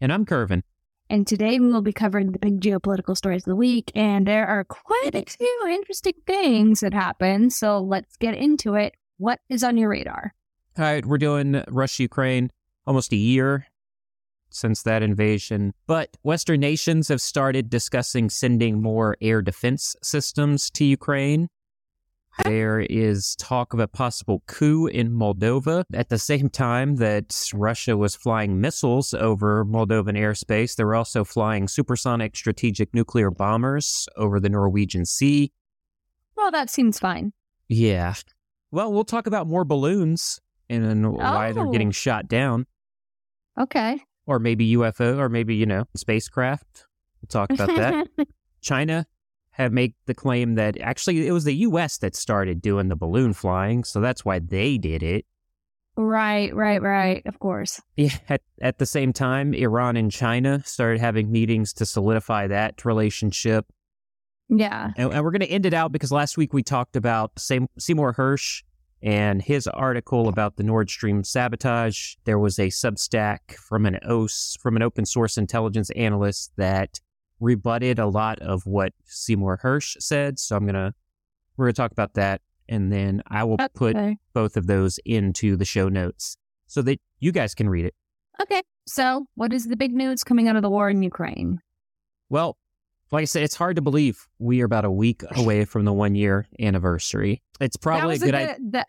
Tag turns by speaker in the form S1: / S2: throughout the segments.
S1: And I'm Kervin.
S2: And today we will be covering the big geopolitical stories of the week. And there are quite a few interesting things that happen. So let's get into it. What is on your radar?
S1: All right, we're doing Russia Ukraine almost a year since that invasion. But Western nations have started discussing sending more air defense systems to Ukraine. There is talk of a possible coup in Moldova at the same time that Russia was flying missiles over Moldovan airspace. They were also flying supersonic strategic nuclear bombers over the Norwegian Sea.
S2: Well, that seems fine.
S1: Yeah. Well, we'll talk about more balloons and why they're
S2: Oh.
S1: getting shot down,
S2: Okay.
S1: or maybe UFO, or maybe, you know, spacecraft. We'll talk about that. China have made the claim that actually it was the U.S. that started doing the balloon flying, so that's why they did it.
S2: right, right, right. Of course.
S1: Yeah, at, at the same time, Iran and China started having meetings to solidify that relationship.
S2: Yeah.
S1: And, and we're going to end it out because last week we talked about Sam, Seymour Hersh and his article about the Nord Stream sabotage. There was a Substack from an OS, from an open source intelligence analyst that rebutted a lot of what Seymour Hersh said. So I'm going to, we're going to talk about that. And then I will put both of those into the show notes so that you guys can read it.
S2: Okay. So, what is the big news coming out of the war in Ukraine?
S1: Well, like I said, it's hard to believe we are about a week away from the one year anniversary. It's probably a
S2: that was
S1: good
S2: a
S1: idea.
S2: good, that,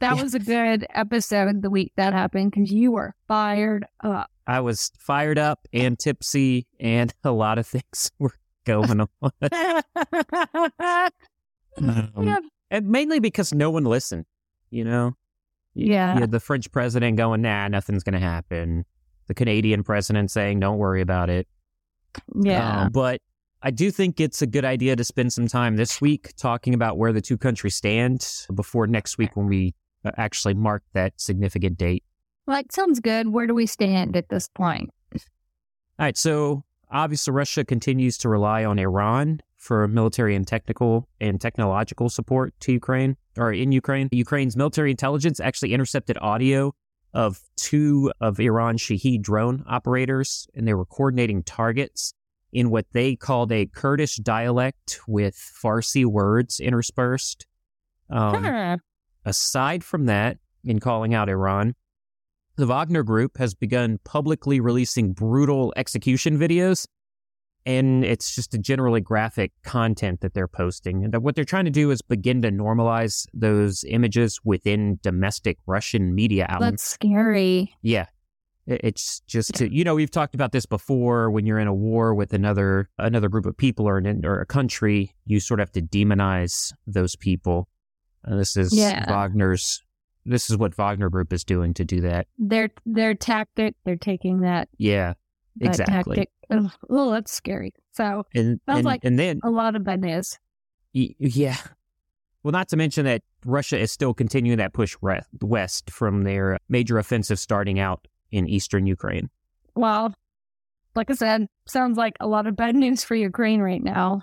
S2: that
S1: Yeah.
S2: was a good episode the week that happened because you were fired up.
S1: I was fired up and tipsy, and a lot of things were going on. Um, and mainly because no one listened, you know?
S2: Yeah.
S1: You had the French president going, nah, nothing's going to happen. The Canadian president saying, don't worry about it.
S2: yeah.
S1: Um, but I do think it's a good idea to spend some time this week talking about where the two countries stand before next week when we uh, actually mark that significant date.
S2: Like, sounds good. Where do we stand at this point?
S1: All right, so obviously Russia continues to rely on Iran for military and technical and technological support to Ukraine or in Ukraine. Ukraine's military intelligence actually intercepted audio of two of Iran's Shahed drone operators, and they were coordinating targets in what they called a Kurdish dialect with Farsi words interspersed. Um,
S2: Huh.
S1: Aside from that, in calling out Iran, the Wagner Group has begun publicly releasing brutal execution videos. And it's just a generally graphic content that they're posting. And what they're trying to do is begin to normalize those images within domestic Russian media outlets.
S2: That's scary.
S1: Yeah. It's just to, you know, we've talked about this before when you're in a war with another another group of people or an, or a country, you sort of have to demonize those people. And this is
S2: Yeah.
S1: Wagner's this is what Wagner Group is doing to do that.
S2: Their their tactic, they're taking that,
S1: Yeah.
S2: that
S1: Exactly.
S2: tactic. Oh, that's scary. So,
S1: And
S2: Sounds
S1: and,
S2: like-
S1: and then
S2: a lot of bad news.
S1: y- yeah. Well, not to mention that Russia is still continuing that push re- west from their major offensive starting out in eastern Ukraine.
S2: Well, like I said, sounds like a lot of bad news for Ukraine right now.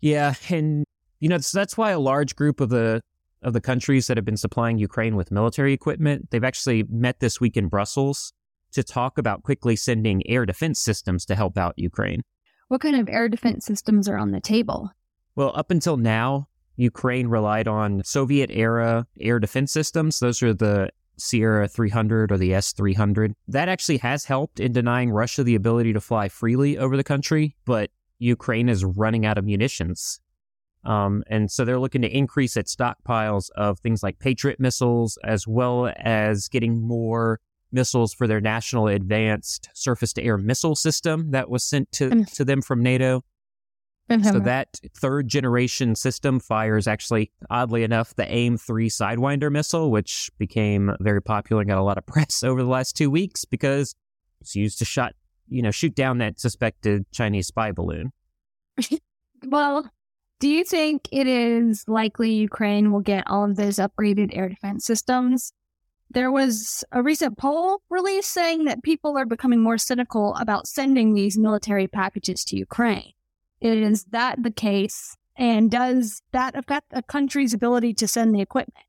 S1: Yeah, and you know so that's why a large group of the of the countries that have been supplying Ukraine with military equipment, they've actually met this week in Brussels to talk about quickly sending air defense systems to help out Ukraine.
S2: What kind of air defense systems are on the table?
S1: Well, up until now, Ukraine relied on Soviet era air defense systems. Those are the Sierra 300 or the S 300. That actually has helped in denying Russia the ability to fly freely over the country, but Ukraine is running out of munitions. Um, and so they're looking to increase its stockpiles of things like Patriot missiles, as well as getting more missiles for their national advanced surface to air missile system that was sent to, to them from NATO. So that third generation system fires actually, oddly enough, the AIM 3 Sidewinder missile, which became very popular and got a lot of press over the last two weeks because it's used to shot you know, shoot down that suspected Chinese spy balloon.
S2: Well, do you think it is likely Ukraine will get all of those upgraded air defense systems? There was a recent poll released saying that people are becoming more cynical about sending these military packages to Ukraine. Is that the case? And does that affect a country's ability to send the equipment?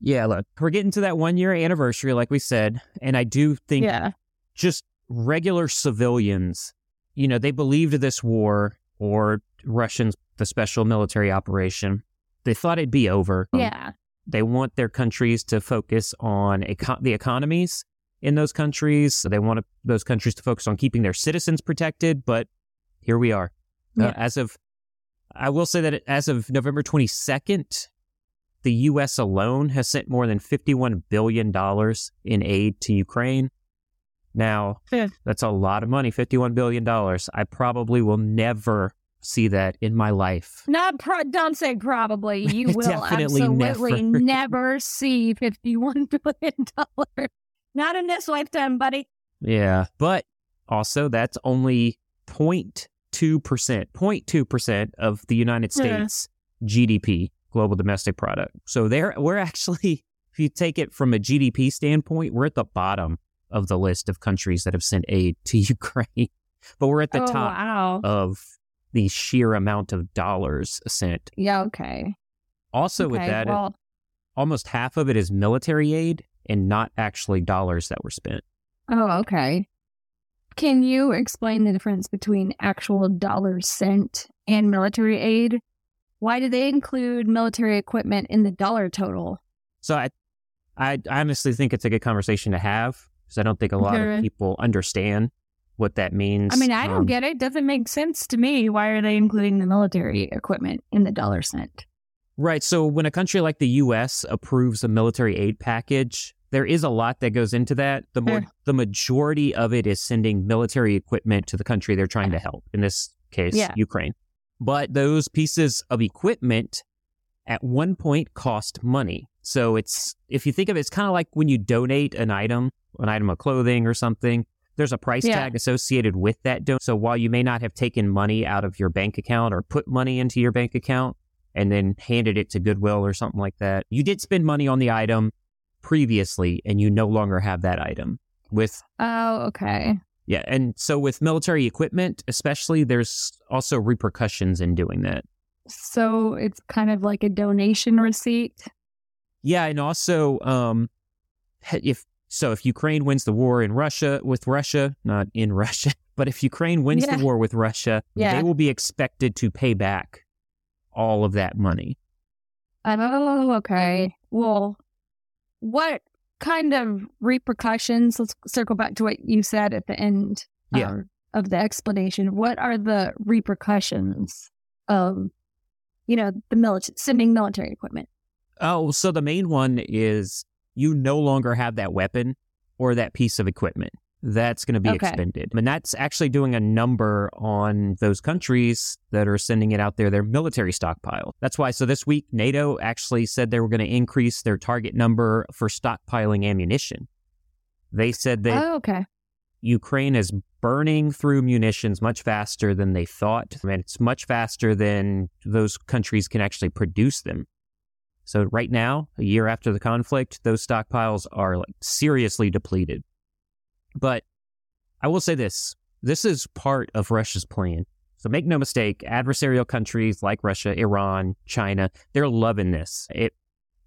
S1: Yeah, look, we're getting to that one year anniversary, like we said. And I do think
S2: Yeah.
S1: just regular civilians, you know, they believed this war or Russians, the special military operation. They thought it'd be over. Um,
S2: Yeah.
S1: They want their countries to focus on the economies in those countries. They want those countries to focus on keeping their citizens protected. But here we are. Uh, as of, I will say that as of November 22nd, the U.S. alone has sent more than $51 billion in aid to Ukraine. Now,
S2: Yeah.
S1: that's a lot of money, $51 billion. I probably will never see that in my life.
S2: Not pro- don't say probably. You will
S1: Definitely
S2: absolutely
S1: never.
S2: never see fifty-one billion dollars. Not in this lifetime, buddy.
S1: Yeah. But also, that's only 0.2%, 0.2% of the United
S2: Yeah.
S1: States GDP, global domestic product. So there, we're actually, if you take it from a GDP standpoint, we're at the bottom of the list of countries that have sent aid to Ukraine. But we're at the
S2: oh
S1: top
S2: wow.
S1: of the sheer amount of dollars sent.
S2: yeah. Okay.
S1: Also, with that,
S2: well,
S1: almost half of it is military aid and not actually dollars that were spent.
S2: oh okay. Can you explain the difference between actual dollars sent and military aid? Why do they include military equipment in the dollar total?
S1: So I, I honestly think it's a good conversation to have because I don't think a lot
S2: Okay.
S1: of people understand what that means.
S2: I mean, I don't
S1: Um,
S2: get it. Doesn't make sense to me. Why are they including the military equipment in the dollar cent?
S1: Right. So when a country like the U.S. approves a military aid package, there is a lot that goes into that. The more,
S2: Sure.
S1: the majority of it is sending military equipment to the country they're trying to help. In this case,
S2: Yeah.
S1: Ukraine. But those pieces of equipment at one point cost money. So it's if you think of it, it's kind of like when you donate an item, an item of clothing or something. There's a price
S2: Yeah.
S1: tag associated with that. Don- so while you may not have taken money out of your bank account or put money into your bank account and then handed it to Goodwill or something like that, you did spend money on the item previously and you no longer have that item. With
S2: Oh, okay.
S1: yeah, and so with military equipment, especially, there's also repercussions in doing that.
S2: So it's kind of like a donation receipt.
S1: Yeah, and also, um, if so, if Ukraine wins the war in Russia with Russia, not in Russia, but if Ukraine wins
S2: Yeah.
S1: the war with Russia,
S2: Yeah.
S1: they will be expected to pay back all of that money.
S2: Oh, okay. Well, what kind of repercussions? Let's circle back to what you said at the end
S1: Yeah.
S2: um, of the explanation. What are the repercussions of, you know, the military sending military equipment?
S1: Oh, so the main one is you no longer have that weapon or that piece of equipment. That's going to be
S2: Okay.
S1: expended. And that's actually doing a number on those countries that are sending it out there, their military stockpile. That's why. So this week, NATO actually said they were going to increase their target number for stockpiling ammunition. They said that
S2: oh, okay.
S1: Ukraine is burning through munitions much faster than they thought. And it's much faster than those countries can actually produce them. So right now, a year after the conflict, those stockpiles are like seriously depleted. But I will say this. This is part of Russia's plan. So make no mistake, adversarial countries like Russia, Iran, China, they're loving this. It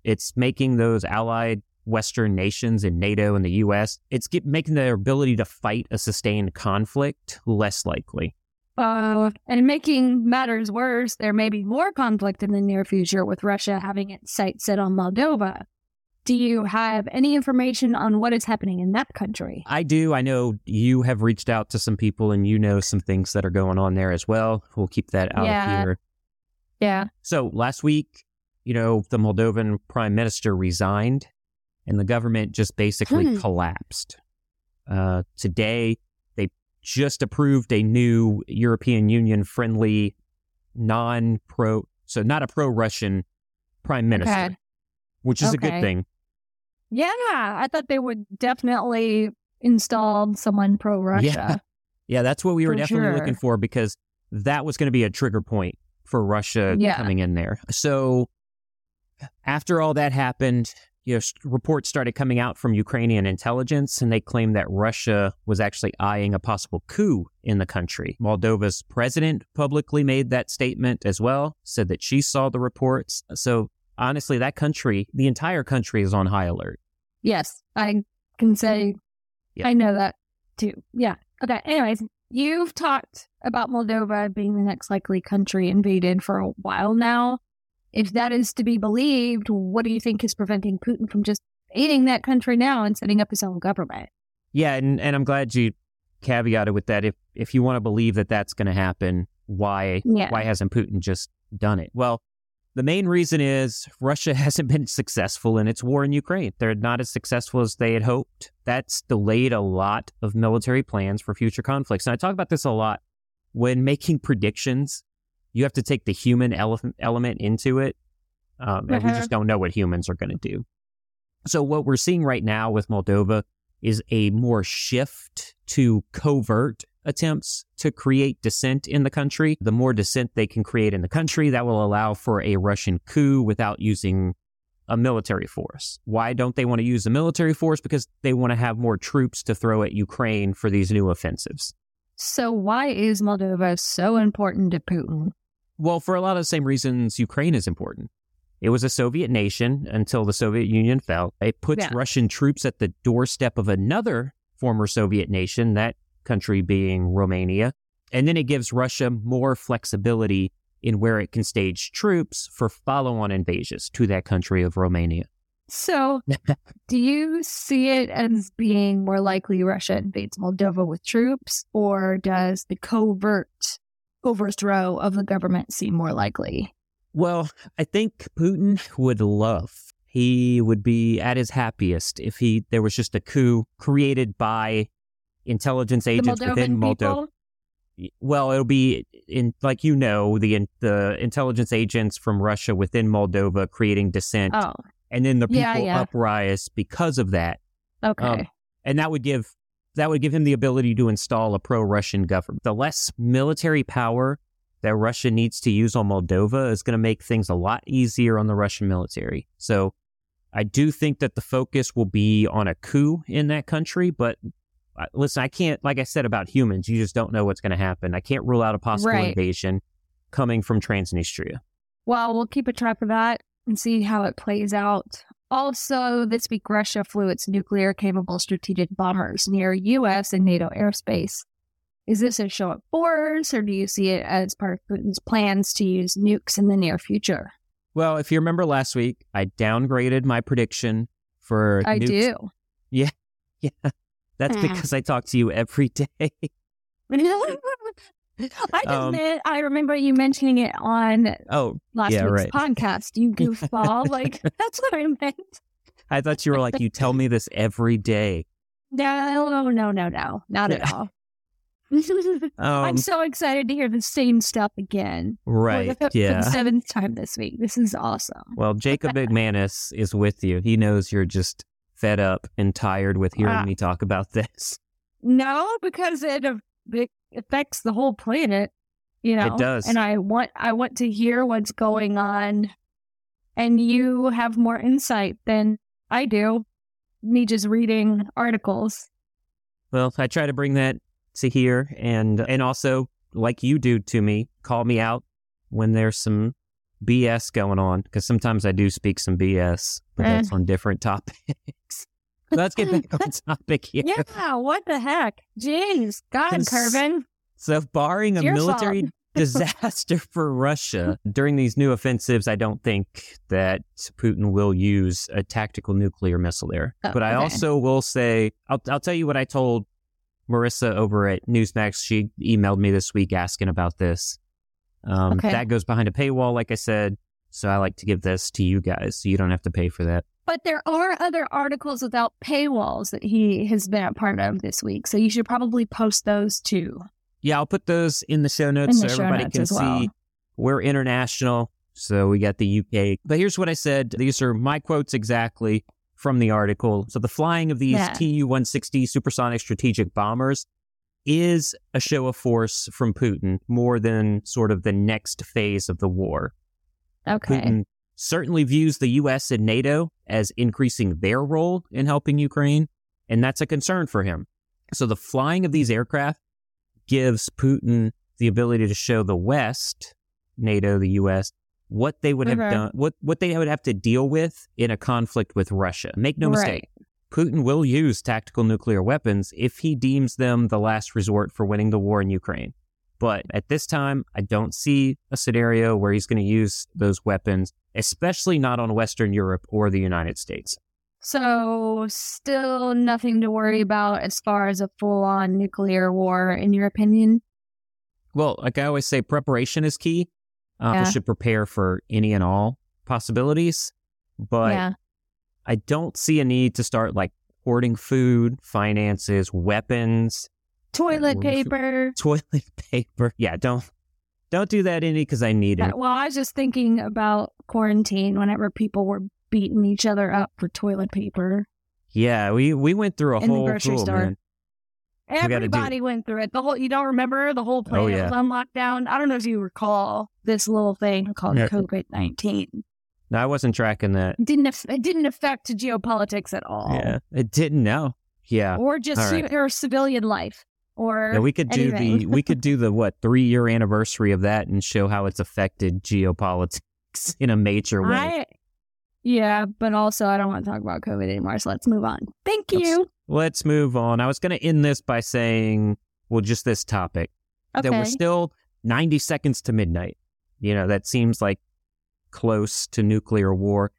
S1: it's making those allied Western nations in NATO and the US, it's get, making their ability to fight a sustained conflict less likely.
S2: Uh, and making matters worse, there may be more conflict in the near future with Russia having its sights set on Moldova. Do you have any information on what is happening in that country?
S1: I do. I know you have reached out to some people and you know some things that are going on there as well. We'll keep that out
S2: Yeah.
S1: here.
S2: Yeah.
S1: So last week, you know, the Moldovan prime minister resigned and the government just basically
S2: Hmm.
S1: collapsed. Uh, today, just approved a new European Union friendly, non pro, so not a pro Russian prime minister,
S2: Okay.
S1: which is a good thing.
S2: Yeah, I thought they would definitely install someone pro Russia.
S1: Yeah. yeah, that's what we were
S2: For
S1: definitely
S2: sure.
S1: looking for because that was going to be a trigger point for Russia
S2: Yeah.
S1: coming in there. So after all that happened, you know, reports started coming out from Ukrainian intelligence, and they claimed that Russia was actually eyeing a possible coup in the country. Moldova's president publicly made that statement as well, said that she saw the reports. So honestly, that country, the entire country, is on high alert.
S2: Yes, I can say
S1: Yeah.
S2: I know that too. Yeah. Okay. Anyways, you've talked about Moldova being the next likely country invaded for a while now. If that is to be believed, what do you think is preventing Putin from just invading that country now and setting up his own government?
S1: Yeah, and, and I'm glad you caveated with that. If if you want to believe that that's going to happen, why
S2: Yeah.
S1: why hasn't Putin just done it? Well, the main reason is Russia hasn't been successful in its war in Ukraine. They're not as successful as they had hoped. That's delayed a lot of military plans for future conflicts. And I talk about this a lot. When making predictions, you have to take the human ele- element into it. Um, and we
S2: Uh-huh.
S1: just don't know what humans are going to do. So, what we're seeing right now with Moldova is a more shift to covert attempts to create dissent in the country. The more dissent they can create in the country, that will allow for a Russian coup without using a military force. Why don't they want to use a military force? Because they want to have more troops to throw at Ukraine for these new offensives.
S2: So, why is Moldova so important to Putin?
S1: Well, for a lot of the same reasons Ukraine is important. It was a Soviet nation until the Soviet Union fell. It puts
S2: Yeah.
S1: Russian troops at the doorstep of another former Soviet nation, that country being Romania. And then it gives Russia more flexibility in where it can stage troops for follow on invasions to that country of Romania.
S2: So, do you see it as being more likely Russia invades Moldova with troops, or does the covert overthrow of the government seem more likely?
S1: Well, I think Putin would love. He would be at his happiest if he there was just a coup created by intelligence agents within Moldova. Well, it'll be in like you know the the intelligence agents from Russia within Moldova creating dissent,
S2: Oh,
S1: and then the people
S2: Yeah, yeah.
S1: uprise because of that,
S2: okay.
S1: Um, and that would give that would give him the ability to install a pro-Russian government. The less military power that Russia needs to use on Moldova is going to make things a lot easier on the Russian military. So, I do think that the focus will be on a coup in that country, but. uh, Listen, I can't, like I said about humans, you just don't know what's going to happen. I can't rule out a possible
S2: Right.
S1: invasion coming from Transnistria.
S2: Well, we'll keep a track of that and see how it plays out. Also, this week, Russia flew its nuclear capable strategic bombers near U.S. and NATO airspace. Is this a show of force, or do you see it as part of Putin's plans to use nukes in the near future?
S1: Well, if you remember last week, I downgraded my prediction for
S2: I
S1: nukes.
S2: do.
S1: Yeah, Yeah. that's
S2: Hmm.
S1: because I talk to you every day.
S2: I just
S1: Um,
S2: meant, I remember you mentioning it on
S1: Oh,
S2: last
S1: Yeah,
S2: week's
S1: right.
S2: podcast. You goofball. like, that's what I meant.
S1: I thought you were like, you tell me this every day.
S2: No, no, no, no, no. Not at all. I'm
S1: Um,
S2: so excited to hear the same stuff again.
S1: right.
S2: The, for
S1: Yeah.
S2: the seventh time this week. This is awesome.
S1: Well, Jacob McManus is with you. He knows you're just fed up and tired with hearing
S2: Ah.
S1: me talk about this.
S2: No, because it, it affects the whole planet. You know,
S1: It does.
S2: and I want I want to hear what's going on, and you have more insight than I do. Me just reading articles.
S1: Well, I try to bring that to here and and also like you do to me, call me out when there's some BS going on because sometimes I do speak some BS, but
S2: Eh.
S1: that's on different topics. Let's get back on topic here.
S2: Yeah, what the heck? Jeez, God, Kervin.
S1: So, barring a military disaster for Russia during these new offensives, I don't think that Putin will use a tactical nuclear missile there.
S2: Oh,
S1: but I
S2: okay.
S1: also will say, I'll, I'll tell you what I told Marissa over at Newsmax. She emailed me this week asking about this. Um,
S2: Okay.
S1: That goes behind a paywall, like I said. So I like to give this to you guys so you don't have to pay for that.
S2: But there are other articles without paywalls that he has been a part of this week. So you should probably post those too.
S1: Yeah, I'll put those in the show notes
S2: the
S1: so
S2: show
S1: everybody
S2: notes
S1: can
S2: well.
S1: see we're international. So we got the UK. But here's what I said. These are my quotes exactly from the article. So the flying of these
S2: Yeah.
S1: Tu 160 supersonic strategic bombers is a show of force from Putin more than sort of the next phase of the war.
S2: Okay.
S1: Putin certainly views the U.S. and NATO as increasing their role in helping Ukraine, and that's a concern for him. So the flying of these aircraft gives Putin the ability to show the West, NATO, the U.S., what they would have
S2: mm-hmm.
S1: done, what, what they would have to deal with in a conflict with Russia. Make no mistake. Putin will use tactical nuclear weapons if he deems them the last resort for winning the war in Ukraine. But at this time, I don't see a scenario where he's going to use those weapons, especially not on Western Europe or the United States.
S2: So, still nothing to worry about as far as a full on nuclear war, in your opinion?
S1: Well, like I always say, preparation is key. Uh,
S2: Yeah.
S1: We should prepare for any and all possibilities. But
S2: yeah.
S1: I don't see a need to start like hoarding food, finances, weapons,
S2: Toilet paper.
S1: toilet paper. Yeah, don't don't do that any because I need it.
S2: Well, I was just thinking about quarantine whenever people were beating each other up for toilet paper.
S1: Yeah, we we went through a
S2: In the
S1: whole
S2: grocery
S1: tool,
S2: store.
S1: man. do-
S2: Everybody went through it. The whole you don't remember the whole planet
S1: Oh, yeah.
S2: was on lockdown. I don't know if you recall this little thing called
S1: Yeah.
S2: COVID nineteen.
S1: No, I wasn't tracking that.
S2: Didn't aff- it didn't affect geopolitics at all,
S1: Yeah, it didn't. know. Yeah,
S2: or just
S1: right.
S2: your civilian life, or
S1: yeah. We could do the we could do the what three year anniversary of that and show how it's affected geopolitics in a major way.
S2: I, yeah, but also I don't want to talk about COVID anymore. So let's move on. Thank
S1: Let's-
S2: you.
S1: Let's move on. I was going to end this by saying, well, just this topic okay. that we're still 90 seconds to midnight. You know, that seems like close to nuclear war,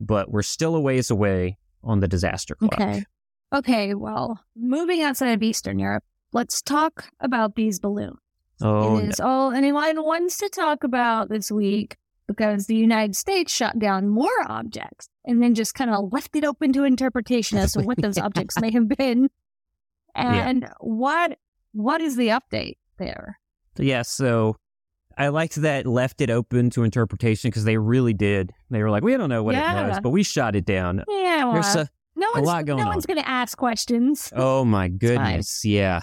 S1: but we're still a ways away on the disaster clock.
S2: Okay. Okay. Well, moving outside of Eastern Europe, let's talk about these balloons.
S1: Oh,
S2: it is all anyone wants to talk about this week because the United States shot down more objects and then just kind of left it open to interpretation as to what those objects may have been.
S1: Yeah.
S2: And what what is the update there?
S1: no. yeah. So I liked that left it open to interpretation because they really did. They were like, we don't know what it was, but we shot it down.
S2: Yeah, well,
S1: There's a,
S2: no
S1: a lot going
S2: no
S1: on.
S2: one's going to ask questions.
S1: oh my goodness. Yeah.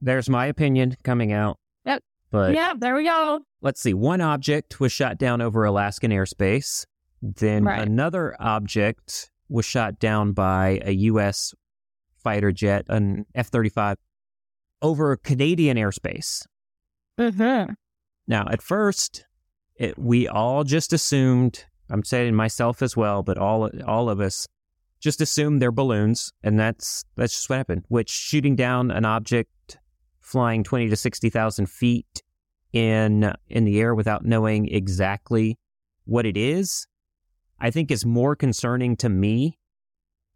S1: There's my opinion coming out.
S2: Yep.
S1: But
S2: yeah, there we go.
S1: let's see, one object was shot down over Alaskan airspace. Then
S2: Right.
S1: another object was shot down by a U.S. fighter jet, an F 35, over Canadian airspace.
S2: Mm-hmm.
S1: Now, at first, it, we all just assumed, I'm saying myself as well, but all, all of us just assumed they're balloons. And that's, that's just what happened, which shooting down an object flying 20 to 60,000 feet in, in the air without knowing exactly what it is, I think is more concerning to me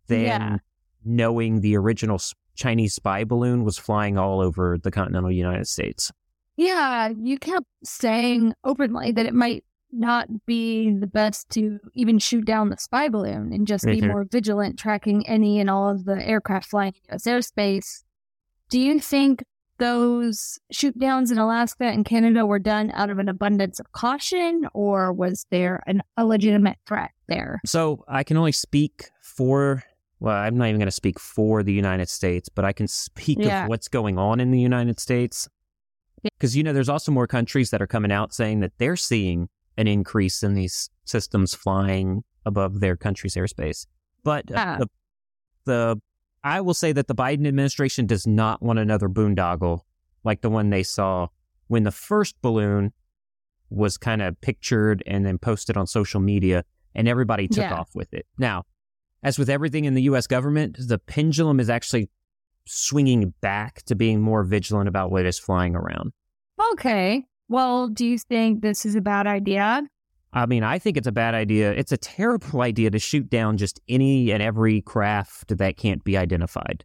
S1: than
S2: Yeah.
S1: knowing the original Chinese spy balloon was flying all over the continental United States.
S2: Yeah, you kept saying openly that it might not be the best to even shoot down the spy balloon and just be
S1: Mhm.
S2: more vigilant tracking any and all of the aircraft flying in U.S. airspace. Do you think those shoot downs in Alaska and Canada were done out of an abundance of caution, or was there an, a legitimate threat there?
S1: So I can only speak for, well, I'm not even going to speak for the United States, but I can speak
S2: Yeah.
S1: of what's going on in the United States.
S2: Yeah.
S1: Because, you know, there's also more countries that are coming out saying that they're seeing an increase in these systems flying above their country's airspace. But uh, the, the, I will say that the Biden administration does not want another boondoggle like the one they saw when the first balloon was kind of pictured and then posted on social media and everybody took
S2: Yeah.
S1: off with it. Now, as with everything in the US government, the pendulum is actually swinging back to being more vigilant about what is flying around.
S2: Okay. Well, do you think this is a bad idea?
S1: I mean, I think it's a bad idea. It's a terrible idea to shoot down just any and every craft that can't be identified.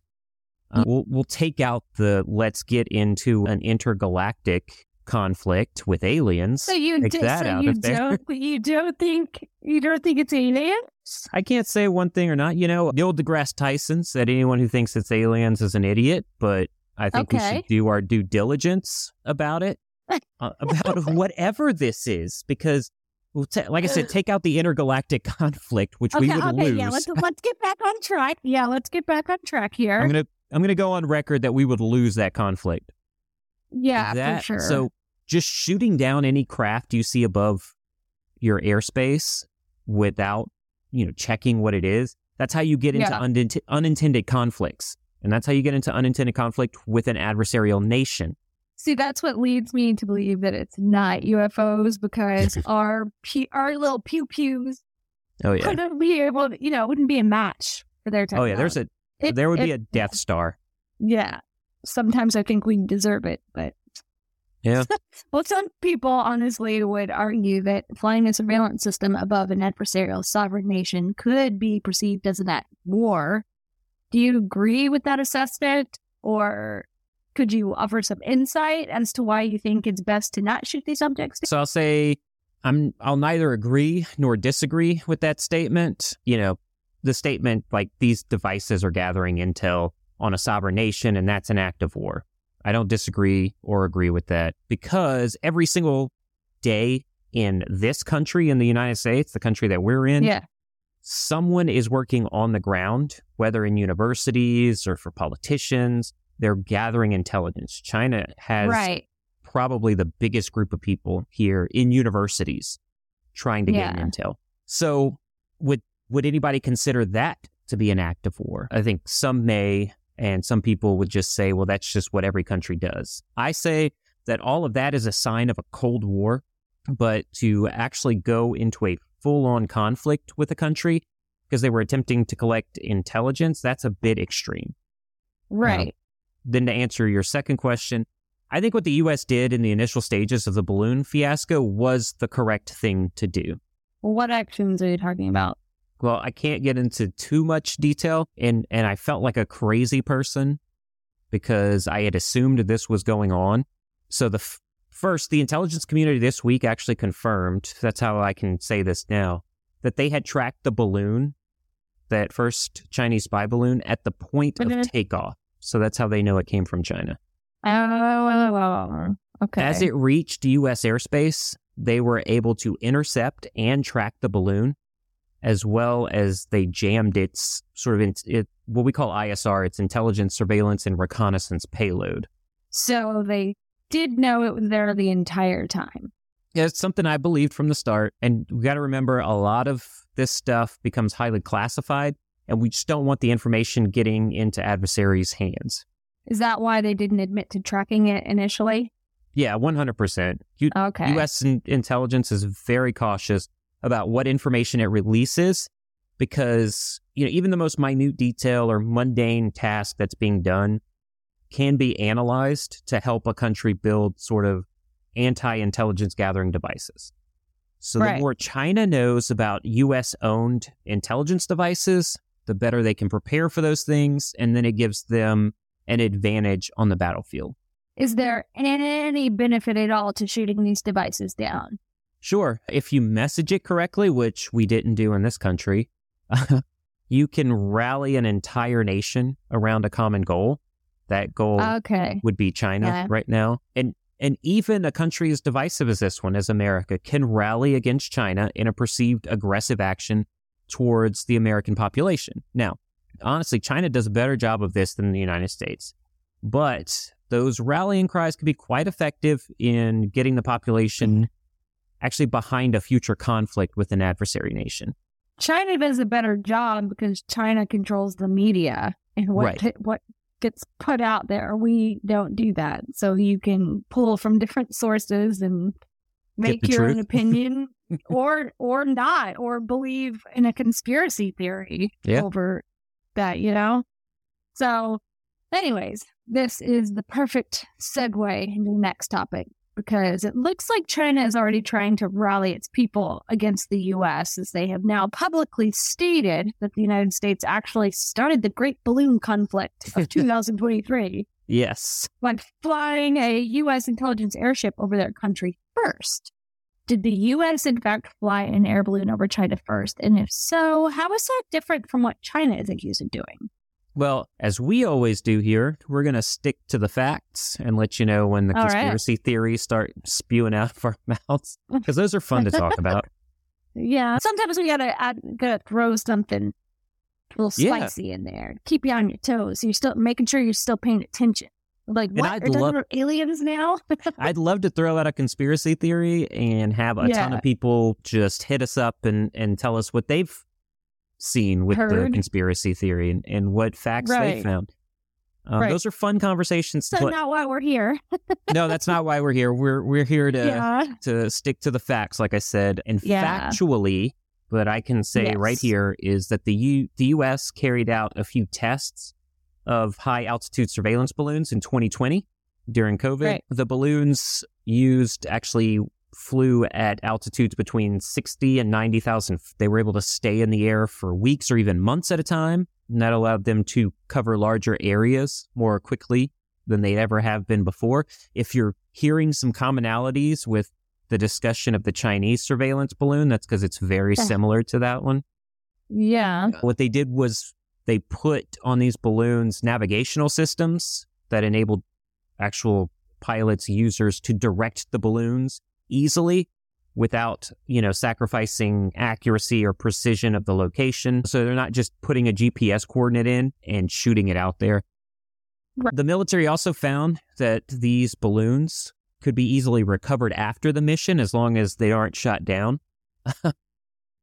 S1: Uh, we'll we'll take out the let's get into an intergalactic conflict with aliens.
S2: So you
S1: Take
S2: d-
S1: that
S2: so
S1: out
S2: you don't you don't think you don't think it's aliens?
S1: I can't say one thing or not. You know, Neil deGrasse Tyson said anyone who thinks it's aliens is an idiot, but I think we should do our due diligence about it, uh, about whatever this is, because, we'll ta- like I said, take out the intergalactic conflict, which we
S2: Okay,
S1: would
S2: okay,
S1: lose.
S2: yeah. Let's let's get back on track. Yeah, let's get back on track here.
S1: I'm gonna I'm gonna go on record that we would lose that conflict.
S2: yeah,
S1: that,
S2: for sure.
S1: So just shooting down any craft you see above your airspace without, you know, checking what it is, that's how you get into
S2: Yeah.
S1: unint- unintended conflicts. And that's how you get into unintended conflict with an adversarial nation.
S2: See, that's what leads me to believe that it's not UFOs because our pu- our little pew pews
S1: Oh yeah.
S2: couldn't be able, to, you know, it wouldn't be a match for their
S1: Oh
S2: technology.
S1: yeah, there's a
S2: It-
S1: there would be a Death Star.
S2: Yeah. Sometimes I think we deserve it, but
S1: Yeah.
S2: well, some people honestly would argue that flying a surveillance system above an adversarial sovereign nation could be perceived as an act of war. Do you agree with that assessment, or could you offer some insight as to why you think it's best to not shoot these objects?
S1: So I'll say I'm I'll neither agree nor disagree with that statement. You know, the statement like these devices are gathering intel on a sovereign nation and that's an act of war. I don't disagree or agree with that because every single day in this country in the United States, the country that we're in,
S2: Yeah.
S1: someone is working on the ground, whether in universities or for politicians, they're gathering intelligence. China has
S2: Right.
S1: probably the biggest group of people here in universities trying to
S2: Yeah.
S1: gain intel. So would would anybody consider that to be an act of war? I think some may, and some people would just say, well, that's just what every country does. I say that all of that is a sign of a Cold War, but to actually go into a full on conflict with a country because they were attempting to collect intelligence, that's a bit extreme
S2: Right.
S1: Then to answer your second question, I think what the U.S. did in the initial stages of the balloon fiasco was the correct thing to do.
S2: what actions are you talking about?
S1: Well, I can't get into too much detail, and, and I felt like a crazy person because I had assumed this was going on. So the f- first, the intelligence community this week actually confirmed. That's how I can say this now that they had tracked the balloon, that first Chinese spy balloon, at the point of takeoff. So that's how they know it came from China.
S2: Oh, okay.
S1: As it reached U.S. airspace, they were able to intercept and track the balloon, as well as they jammed its sort of it, what we call ISR, its intelligence, surveillance, and reconnaissance payload.
S2: so they did know it was there the entire time.
S1: Yeah, it's something I believed from the start, and we got to remember a lot of this stuff becomes highly classified, and we just don't want the information getting into adversaries' hands.
S2: Is that why they didn't admit to tracking it initially?
S1: Yeah, one hundred percent.
S2: Okay.
S1: U.S. in- intelligence is very cautious about what information it releases because you know even the most minute detail or mundane task that's being done can be analyzed to help a country build sort of anti-intelligence gathering devices. So
S2: Right.
S1: the more China knows about U.S. owned intelligence devices, the better they can prepare for those things, and then it gives them an advantage on the battlefield.
S2: Is there any benefit at all to shooting these devices down?
S1: Sure. If you message it correctly, which we didn't do in this country, you can rally an entire nation around a common goal. That goal
S2: Okay.
S1: would be China
S2: Yeah.
S1: right now. And and even a country as divisive as this one, as America, can rally against China in a perceived aggressive action towards the American population. Now, honestly, China does a better job of this than the United States. But those rallying cries can be quite effective in getting the population mm-hmm. actually behind a future conflict with an adversary nation.
S2: China does a better job because China controls the media and what
S1: Right.
S2: pi- what gets put out there. We don't do that, so you can pull from different sources and make your own opinion, or or not, or believe in a conspiracy theory
S1: Yeah.
S2: over that. You know. So, anyways, this is the perfect segue into the next topic. because it looks like China is already trying to rally its people against the U.S. as they have now publicly stated that the United States actually started the Great Balloon Conflict of 2023
S1: Yes.
S2: Like flying a U.S. intelligence airship over their country first. Did the U.S. in fact fly an air balloon over China first? And if so, how is that different from what China is accused of doing?
S1: Well, as we always do here, we're going to stick to the facts and let you know when the
S2: All right.
S1: conspiracy theories start spewing out of our mouths because those are fun to talk about.
S2: Yeah, sometimes we gotta add, gotta throw something a little
S1: Yeah.
S2: spicy in there, keep you on your toes. You're still making sure you're still paying attention. Like,
S1: And
S2: what?
S1: I'd
S2: Are talking
S1: love-
S2: about aliens now?
S1: I'd love to throw out a conspiracy theory and have a ton of people just hit us up and, and tell us what they've seen with the
S2: Heard.
S1: conspiracy theory and, and what facts they found. Um,
S2: Right.
S1: Those are fun conversations. but-
S2: not why we're here.
S1: no, that's not why we're here. We're we're here to
S2: yeah.
S1: to stick to the facts, like I said, and
S2: Yeah.
S1: factually. But I can say right here is that the U- the U.S. carried out a few tests of high altitude surveillance balloons in 2020 during COVID.
S2: Right.
S1: The balloons used actually flew at altitudes between 60 and 90,000. They were able to stay in the air for weeks or even months at a time. And that allowed them to cover larger areas more quickly than they ever have been before. If you're hearing some commonalities with the discussion of the Chinese surveillance balloon, that's because it's very similar to that one.
S2: Yeah.
S1: What they did was they put on these balloons navigational systems that enabled actual pilots, users to direct the balloons easily without, you know, sacrificing accuracy or precision of the location. So they're not just putting a GPS coordinate in and shooting it out there.
S2: Right.
S1: The military also found that these balloons could be easily recovered after the mission as long as they aren't shot down.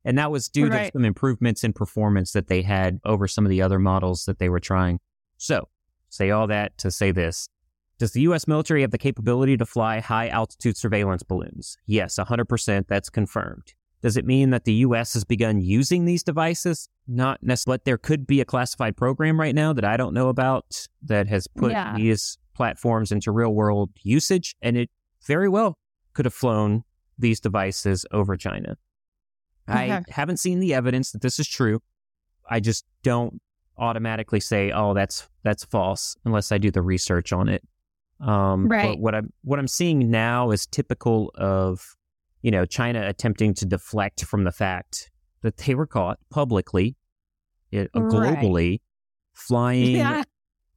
S1: and that was due to some improvements in performance that they had over some of the other models that they were trying. So, say all that to say this. Does the U.S. military have the capability to fly high altitude surveillance balloons? Yes, 100%. That's confirmed. Does it mean that the U.S. has begun using these devices? Not necessarily, but there could be a classified program right now that I don't know about that has put
S2: Yeah.
S1: these platforms into real world usage, and it very well could have flown these devices over China. I haven't seen the evidence that this is true. I just don't automatically say, "Oh, that's that's false," unless I do the research on it. Um,
S2: Right.
S1: But what I'm what I'm seeing now is typical of, you know, China attempting to deflect from the fact that they were caught publicly, it, uh,
S2: Right.
S1: globally, flying
S2: Yeah.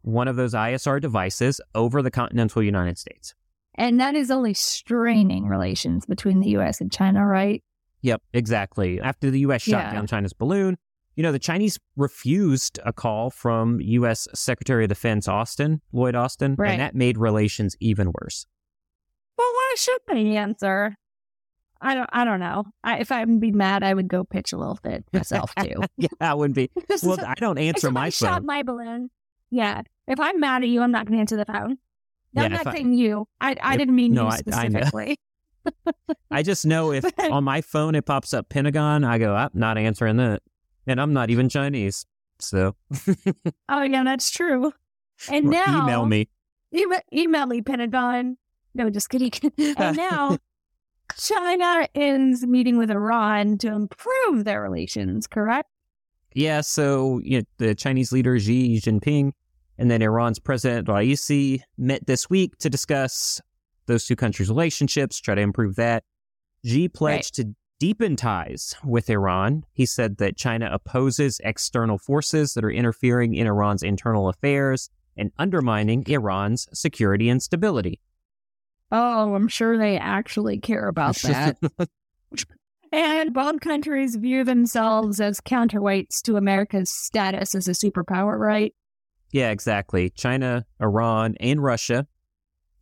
S1: One of those ISR devices over the continental United States.
S2: And that is only straining relations between the U.S. and China, right?
S1: Yep, exactly. After the U.S. shot
S2: Yeah.
S1: down China's balloon, you know, the Chinese refused a call from U.S. Secretary of Defense Austin, Lloyd Austin,
S2: Right.
S1: and that made relations even worse.
S2: Well, why should they answer? I don't. I don't know. I, if I'm be mad, I would go pitch a little bit myself too.
S1: yeah, that wouldn't be. Well, I don't answer my
S2: somebody shot my balloon, yeah. If I'm mad at you, I'm not going to answer the phone. No,
S1: Yeah,
S2: I'm
S1: if
S2: not
S1: I-
S2: saying you. I, I
S1: Yep.
S2: didn't mean
S1: No,
S2: you
S1: I- I
S2: specifically.
S1: I just know if on my phone it pops up Pentagon, I go, I'm not answering that, and I'm not even Chinese, so
S2: oh yeah, that's true. And now
S1: email me.
S2: Email, email me, Pentagon. No, just kidding. and now China is meeting with Iran to improve their relations, correct?
S1: Yeah, so you know, the Chinese leader Xi Jinping and then Iran's President Raisi met this week to discuss those two countries' relationships, try to improve that. Xi pledged to deepen ties with Iran. He said that China opposes external forces that are interfering in Iran's internal affairs and undermining Iran's security and stability.
S2: Oh, I'm sure they actually care about that. and both countries view themselves as counterweights to America's status as a superpower, right?
S1: Yeah, exactly. China, Iran, and Russia,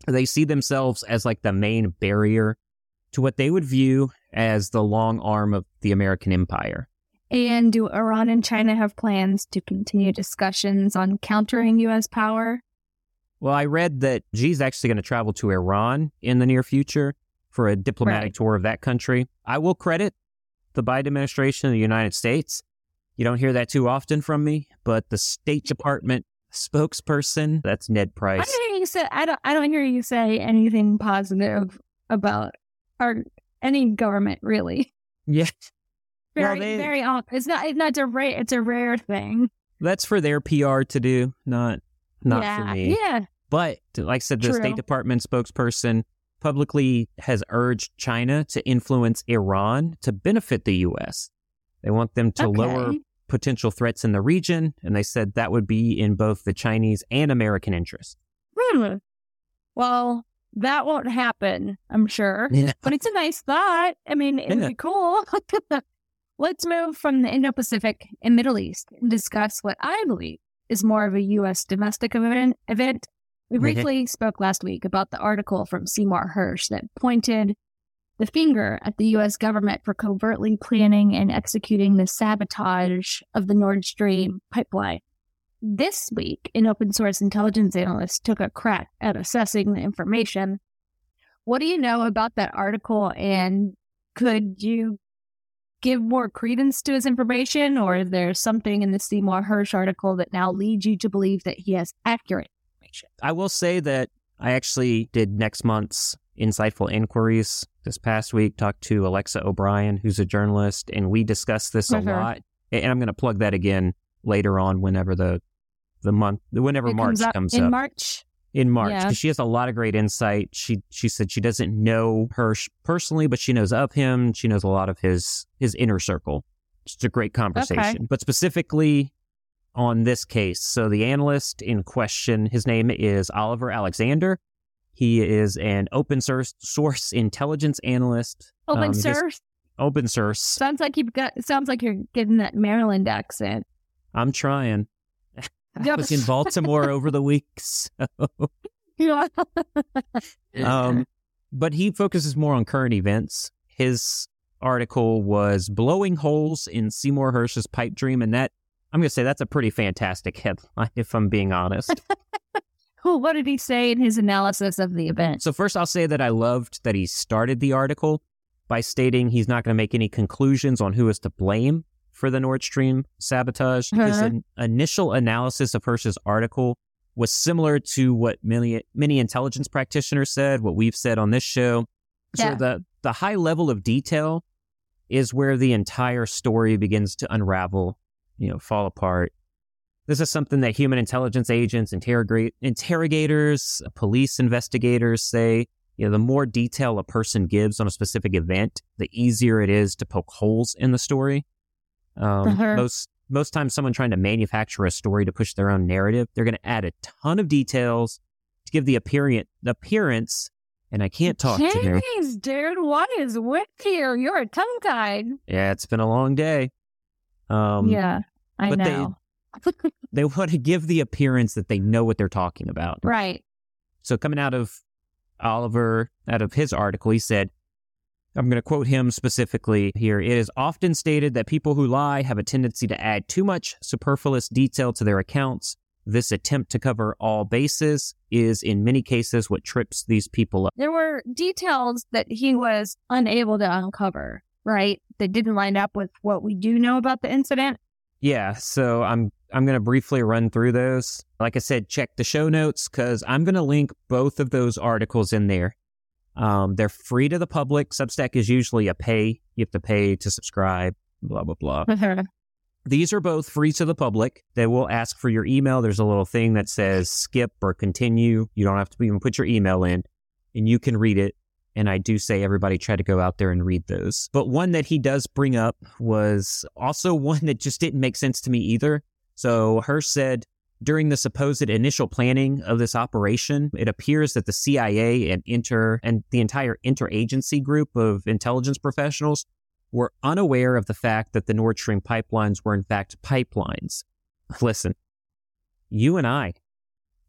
S1: they see themselves as like the main barrier to what they would view as the long arm of the American empire.
S2: And do Iran and China have plans to continue discussions on countering U.S. power?
S1: Well, I read that Xi's actually going to travel to Iran in the near future for a diplomatic
S2: Right.
S1: tour of that country. I will credit the Biden administration of the United States. You don't hear that too often from me, but the State Department spokesperson, that's Ned Price.
S2: I don't hear you say. I don't. I don't hear you say anything positive about our any government really.
S1: Yeah.
S2: Very,
S1: Well, they-
S2: very. off. It's not. It's not a rare. It's a rare thing.
S1: That's for their PR to do, not not
S2: yeah.
S1: for me.
S2: Yeah.
S1: But like I said, the
S2: True.
S1: State Department spokesperson publicly has urged China to influence Iran to benefit the U.S. They want them to lower potential threats in the region, and they said that would be in both the Chinese and American interest.
S2: Hmm. Well, that won't happen. I'm sure.
S1: Yeah.
S2: But it's a nice thought. I mean, it would
S1: Yeah.
S2: be cool. Let's move from the Indo Pacific and Middle East and discuss what I believe is more of a U.S. domestic event. event. We
S1: Mhm.
S2: briefly spoke last week about the article from Seymour Hersh that pointed the finger at the U.S. government for covertly planning and executing the sabotage of the Nord Stream pipeline. This week, an open source intelligence analyst took a crack at assessing the information. What do you know about that article, and could you give more credence to his information, or is there something in the Seymour Hersh article that now leads you to believe that he has accurate
S1: I will say that I actually did next month's insightful inquiries this past week. Talked to Alexa O'Brien, who's a journalist, and we discussed this a
S2: Mhm.
S1: lot. And I'm going to plug that again later on, whenever the the month, whenever
S2: It
S1: March
S2: comes up
S1: comes
S2: in
S1: up
S2: March.
S1: in March,
S2: Yeah.
S1: she has a lot of great insight. She she said she doesn't know Hersh personally, but she knows of him. She knows a lot of his his inner circle. It's a great conversation. But specifically on this case, so the analyst in question, his name is Oliver Alexander. He is an open source source intelligence analyst.
S2: Open
S1: Um,
S2: source
S1: Open source.
S2: sounds like you've got. Sounds like you're getting that Maryland accent.
S1: I'm trying. I was in Baltimore over the week, so
S2: Yeah.
S1: Um, but he focuses more on current events. His article was blowing holes in Seymour Hersh's pipe dream, and that I'm going to say that's a pretty fantastic headline, if I'm being honest.
S2: Cool. What did he say in his analysis of the event?
S1: so first, I'll say that I loved that he started the article by stating he's not going to make any conclusions on who is to blame for the Nord Stream sabotage. His
S2: Uh-huh.
S1: in- initial analysis of Hersh's article was similar to what many many intelligence practitioners said, what we've said on this show. So
S2: Yeah.
S1: the the high level of detail is where the entire story begins to unravel, you know, fall apart. This is something that human intelligence agents, interrogate interrogators, police investigators say. You know, the more detail a person gives on a specific event, the easier it is to poke holes in the story. Um,
S2: Uh-huh.
S1: Most most times, someone trying to manufacture a story to push their own narrative, they're going to add a ton of details to give the appearance. appearance and I can't talk.
S2: Jeez, dude, what is with you? You're a tongue tied.
S1: Yeah, it's been a long day. Um,
S2: yeah, I
S1: but they-
S2: know.
S1: they want to give the appearance that they know what they're talking about.
S2: right.
S1: So coming out of Oliver, out of his article, he said, I'm going to quote him specifically here. It is often stated that people who lie have a tendency to add too much superfluous detail to their accounts. This attempt to cover all bases is, in many cases, what trips these people up.
S2: There were details that he was unable to uncover, right? That didn't line up with what we do know about the incident.
S1: Yeah, so I'm I'm going to briefly run through those. Like I said, check the show notes because I'm going to link both of those articles in there. Um, they're free to the public. Substack is usually a pay. You have to pay to subscribe. Blah blah blah. These are both free to the public. They will ask for your email. There's a little thing that says skip or continue. You don't have to even put your email in, and you can read it. And I do say everybody try to go out there and read those. But one that he does bring up was also one that just didn't make sense to me either. So Hersh said during the supposed initial planning of this operation, it appears that the CIA and inter and the entire interagency group of intelligence professionals were unaware of the fact that the Nord Stream pipelines were in fact pipelines. Listen, you and I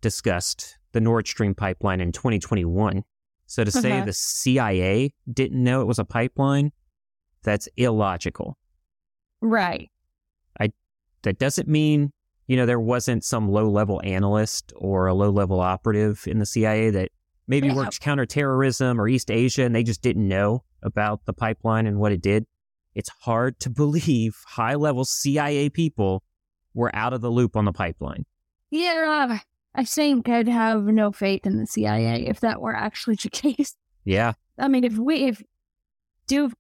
S1: discussed the Nord Stream pipeline in 2021. So to say
S2: Uh-huh.
S1: the CIA didn't know it was a pipeline, that's illogical.
S2: right.
S1: That doesn't mean, you know, there wasn't some low level analyst or a low level operative in the CIA that maybe
S2: Yeah.
S1: works counterterrorism or East Asia and they just didn't know about the pipeline and what it did. It's hard to believe high level CIA people were out of the loop on the pipeline.
S2: Yeah, I think I'd have no faith in the CIA if that were actually the case.
S1: Yeah.
S2: I mean, if we if do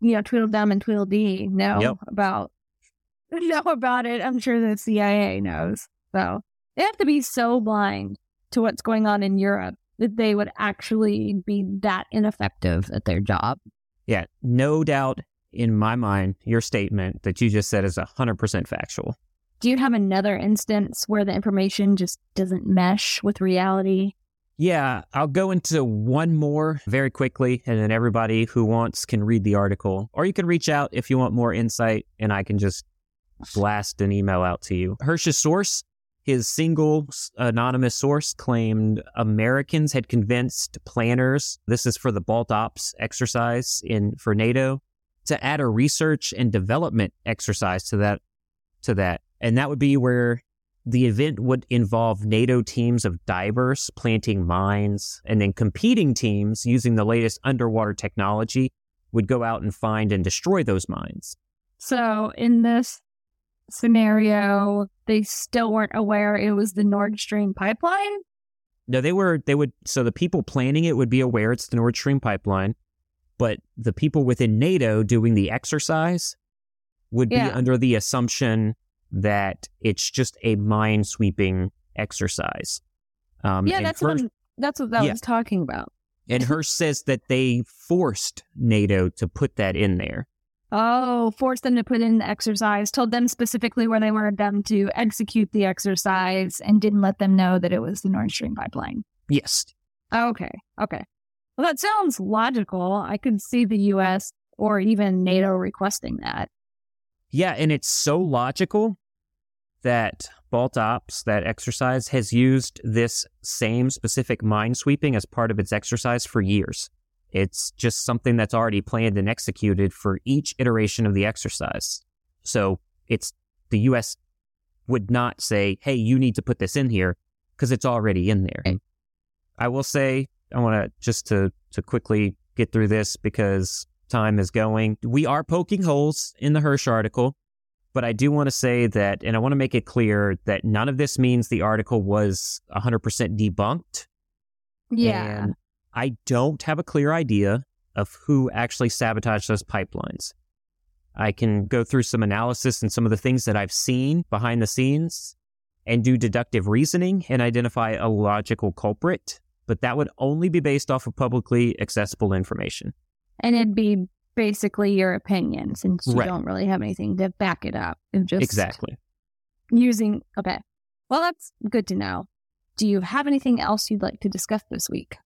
S2: you know Tweedledum and Tweedledee know
S1: Yep.
S2: about know about it, I'm sure the CIA knows. So they have to be so blind to what's going on in Europe that they would actually be that ineffective at their job.
S1: Yeah, no doubt in my mind, your statement that you just said is 100% factual.
S2: Do you have another instance where the information just doesn't mesh with reality?
S1: Yeah, I'll go into one more very quickly, and then everybody who wants can read the article. Or you can reach out if you want more insight, and I can just blast an email out to you. Hersh's source, his single anonymous source, claimed Americans had convinced planners, this is for the Balt Ops exercise in for NATO, to add a research and development exercise to that to that. And that would be where the event would involve NATO teams of divers planting mines, and then competing teams using the latest underwater technology would go out and find and destroy those mines.
S2: So in this scenario, they still weren't aware it was the Nord Stream pipeline.
S1: No, they were, they would, so the people planning it would be aware it's the Nord Stream pipeline, but the people within NATO doing the exercise would be under the assumption that it's just a mind sweeping exercise. Um,
S2: yeah, that's what I'm, that's what that
S1: Yeah.
S2: was talking about.
S1: And Hersh says that they forced NATO to put that in there.
S2: Oh, forced them to put in the exercise, told them specifically where they wanted them to execute the exercise, and didn't let them know that it was the Nord Stream pipeline.
S1: Yes.
S2: Okay, okay. Well, that sounds logical. I could see the U.S. or even NATO requesting that.
S1: Yeah, and it's so logical that Balt Ops, that exercise, has used this same specific mine sweeping as part of its exercise for years. It's just something that's already planned and executed for each iteration of the exercise. So it's the US would not say, hey, you need to put this in here because it's already in there.
S2: Okay.
S1: I will say, I want to just to, to quickly get through this because time is going. We are poking holes in the Hersh article, but I do want to say that, and I want to make it clear that none of this means the article was 100% debunked.
S2: Yeah.
S1: And I don't have a clear idea of who actually sabotaged those pipelines. I can go through some analysis and some of the things that I've seen behind the scenes and do deductive reasoning and identify a logical culprit, but that would only be based off of publicly accessible information.
S2: And it'd be basically your opinion since you
S1: Right.
S2: don't really have anything to back it up. Just
S1: Exactly.
S2: using. Okay. Well, that's good to know. Do you have anything else you'd like to discuss this week?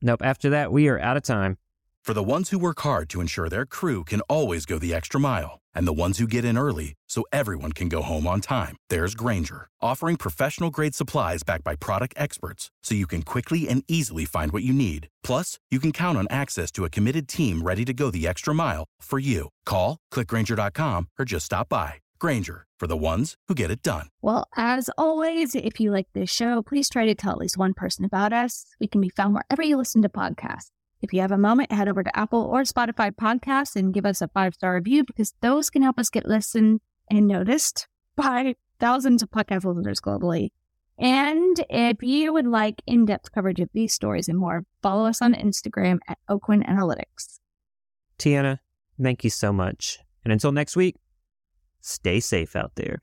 S1: Nope. After that, we are out of time.
S3: For the ones who work hard to ensure their crew can always go the extra mile, and the ones who get in early so everyone can go home on time, there's Grainger, offering professional grade supplies backed by product experts so you can quickly and easily find what you need. Plus, you can count on access to a committed team ready to go the extra mile for you. Call, clickgrainger.com, or just stop by. Grainger, for the ones who get it done.
S2: Well, as always, if you like this show, please try to tell at least one person about us. We can be found wherever you listen to podcasts. If you have a moment, head over to Apple or Spotify podcasts and give us a five star review because those can help us get listened and noticed by thousands of podcast listeners globally. And if you would like in depth coverage of these stories and more, follow us on Instagram at Aucoin Analytics.
S1: Tiana, thank you so much. And until next week, stay safe out there.